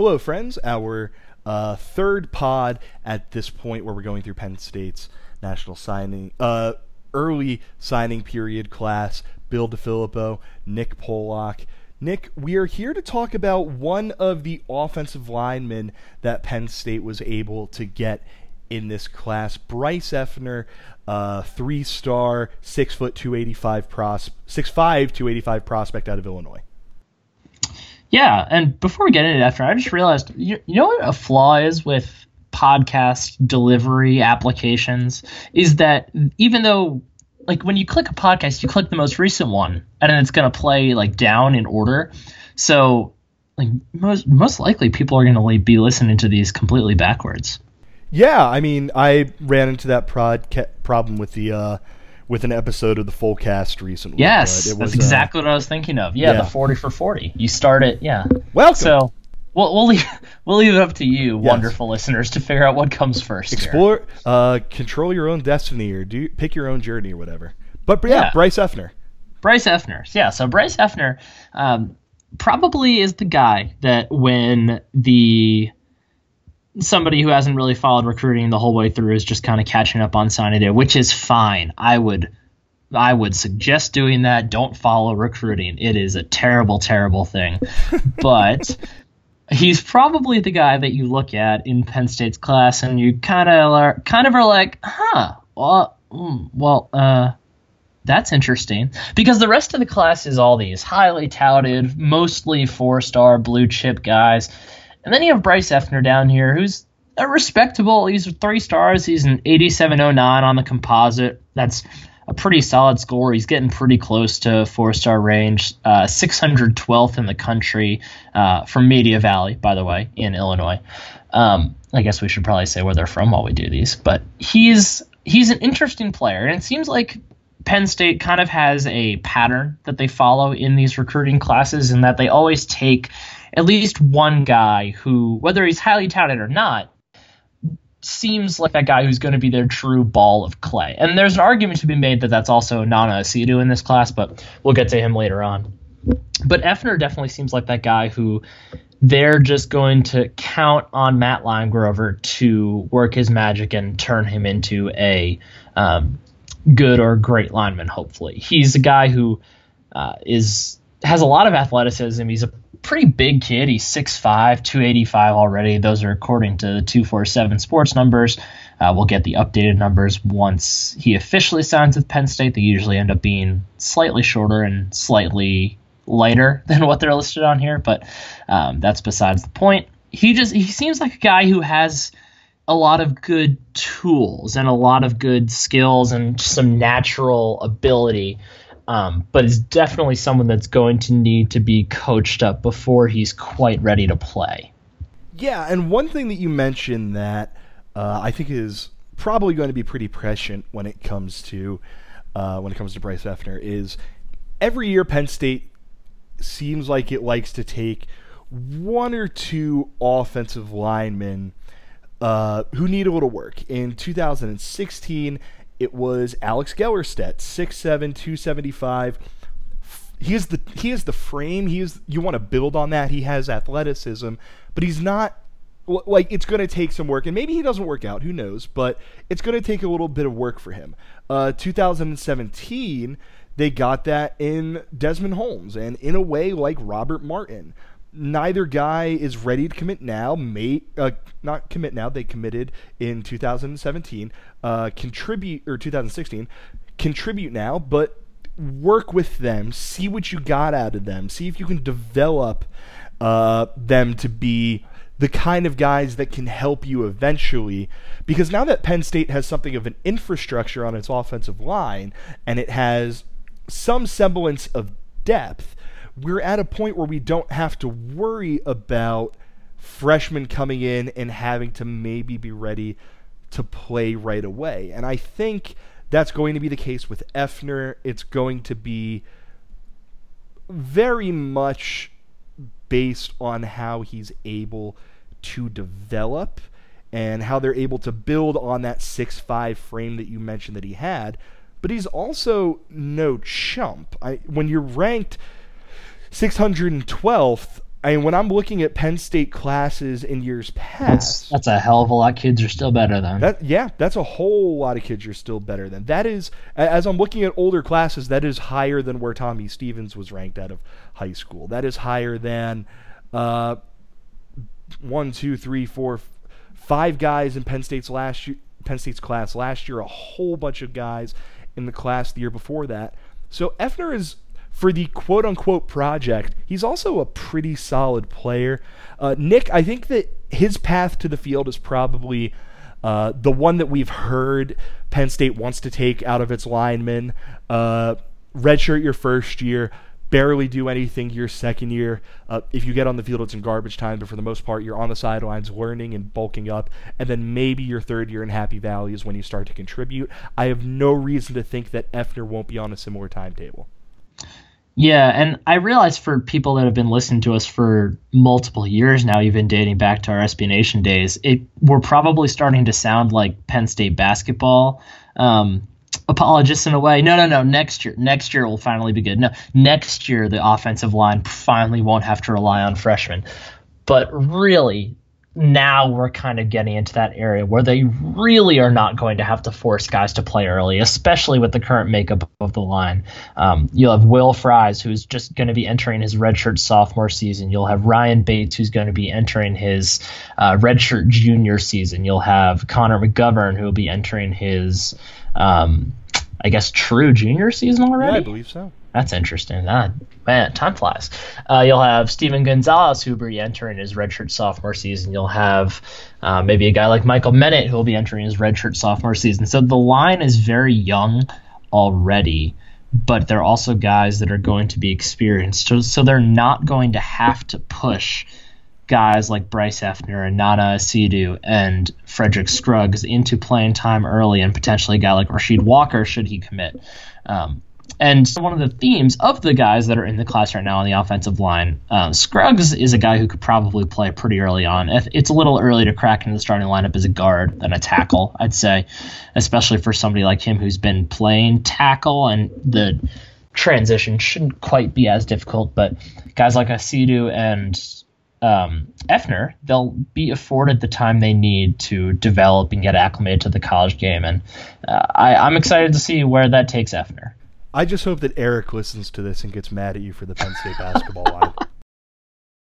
Hello, friends. Our uh, third pod at this point where we're going through Penn State's national signing, uh, early signing period class. Bill DiFilippo, Nick Pollock. Nick, we are here to talk about one of the offensive linemen that Penn State was able to get in this class. Bryce Effner, uh, three star, six foot, 285 pros, six five, 285 prospect out of Illinois. Yeah, and before we get into Effner, I just realized you, you know what a flaw is with podcast delivery applications is that even though like when you click a podcast, you click the most recent one, and then it's gonna play like down in order. So like most most likely people are gonna like, be listening to these completely backwards. Yeah, I mean, I ran into that prod problem with the uh, with an episode of the full cast recently. Yes, was, that's uh, exactly uh, what I was thinking of. Yeah, yeah, the forty for forty. You start it. Yeah. Welcome. So we'll we'll leave, we'll leave it up to you, yes. wonderful listeners, to figure out what comes first. Explore, uh, control your own destiny, or do pick your own journey, or whatever. But, but yeah, yeah, Bryce Effner. Bryce Effner. Yeah. So Bryce Effner um, probably is the guy that when the somebody who hasn't really followed recruiting the whole way through is just kind of catching up on signing day, which is fine. I would I would suggest doing that. Don't follow recruiting. It is a terrible, terrible thing. but he's probably the guy that you look at in Penn State's class and you kind of are kind of are like, huh, well, mm, well, uh, that's interesting because the rest of the class is all these highly touted, mostly four-star blue chip guys and then you have Bryce Effner down here, who's a respectable. He's three stars. He's an 8709 on the composite. That's a pretty solid score. He's getting pretty close to four star range. Uh, 612th in the country uh, from Media Valley, by the way, in Illinois. Um, I guess we should probably say where they're from while we do these. But he's he's an interesting player, and it seems like Penn State kind of has a pattern that they follow in these recruiting classes, and that they always take at least one guy who, whether he's highly touted or not, seems like that guy who's going to be their true ball of clay. And there's an argument to be made that that's also Nana Asiedu in this class, but we'll get to him later on. But Effner definitely seems like that guy who they're just going to count on Matt Limegrover to work his magic and turn him into a um, good or great lineman. Hopefully, he's a guy who uh, is has a lot of athleticism. He's a pretty big kid. He's 6'5, 285 already. Those are according to the 247 sports numbers. Uh, we'll get the updated numbers once he officially signs with Penn State. They usually end up being slightly shorter and slightly lighter than what they're listed on here, but um, that's besides the point. He just he seems like a guy who has a lot of good tools and a lot of good skills and some natural ability um, but is definitely someone that's going to need to be coached up before he's quite ready to play. Yeah, and one thing that you mentioned that uh, I think is probably going to be pretty prescient when it comes to uh, when it comes to Bryce Effner is every year Penn State seems like it likes to take one or two offensive linemen uh, who need a little work. In 2016, it was Alex Gellerstedt, 6'7", 275. He is the he is the frame. He is you want to build on that. He has athleticism, but he's not like it's going to take some work, and maybe he doesn't work out. Who knows? But it's going to take a little bit of work for him. Uh, 2017, they got that in Desmond Holmes, and in a way like Robert Martin neither guy is ready to commit now. May uh, not commit now. They committed in 2017. Uh, contribute or 2016. Contribute now, but work with them. See what you got out of them. See if you can develop uh, them to be the kind of guys that can help you eventually. Because now that Penn State has something of an infrastructure on its offensive line and it has some semblance of depth we're at a point where we don't have to worry about freshmen coming in and having to maybe be ready to play right away. And I think that's going to be the case with Effner. It's going to be very much based on how he's able to develop and how they're able to build on that six-five frame that you mentioned that he had. But he's also no chump. I, when you're ranked 612th I mean, when I'm looking at Penn State classes in years past, that's a hell of a lot. Of kids are still better than. that yeah, that's a whole lot of kids you're still better than. That is, as I'm looking at older classes, that is higher than where Tommy Stevens was ranked out of high school. That is higher than uh, one, two, three, four, five guys in Penn State's last year, Penn State's class last year. A whole bunch of guys in the class the year before that. So Effner is for the quote unquote project. He's also a pretty solid player. Uh, Nick, I think that his path to the field is probably. Uh, the one that we've heard Penn State wants to take out of its linemen, uh, redshirt your first year, barely do anything your second year. Uh, if you get on the field, it's in garbage time, but for the most part, you're on the sidelines learning and bulking up. And then maybe your third year in Happy Valley is when you start to contribute. I have no reason to think that Effner won't be on a similar timetable. Yeah, and I realize for people that have been listening to us for multiple years now, even dating back to our SB Nation days, it we're probably starting to sound like Penn State basketball um, apologists in a way. No, no, no. Next year, next year will finally be good. No, next year the offensive line finally won't have to rely on freshmen. But really, now we're kind of getting into that area where they really are not going to have to force guys to play early, especially with the current makeup of the line. Um, you'll have Will Fries, who's just going to be entering his redshirt sophomore season. You'll have Ryan Bates, who's going to be entering his uh, redshirt junior season. You'll have Connor McGovern, who will be entering his, um, I guess, true junior season already. Yeah, I believe so. That's interesting. Ah, man, time flies. Uh, you'll have Steven Gonzalez, who will be entering his redshirt sophomore season. You'll have uh, maybe a guy like Michael Menet, who will be entering his redshirt sophomore season. So the line is very young already, but they're also guys that are going to be experienced. So, so they're not going to have to push guys like Bryce Effner and Nana Asiedu and Frederick Scruggs into playing time early, and potentially a guy like Rasheed Walker should he commit. Um, and one of the themes of the guys that are in the class right now on the offensive line, uh, Scruggs is a guy who could probably play pretty early on. It's a little early to crack into the starting lineup as a guard than a tackle, I'd say, especially for somebody like him who's been playing tackle and the transition shouldn't quite be as difficult. But guys like Asiedu and um, they'll be afforded the time they need to develop and get acclimated to the college game. And uh, I, I'm excited to see where that takes Effner. I just hope that Eric listens to this and gets mad at you for the Penn State basketball line.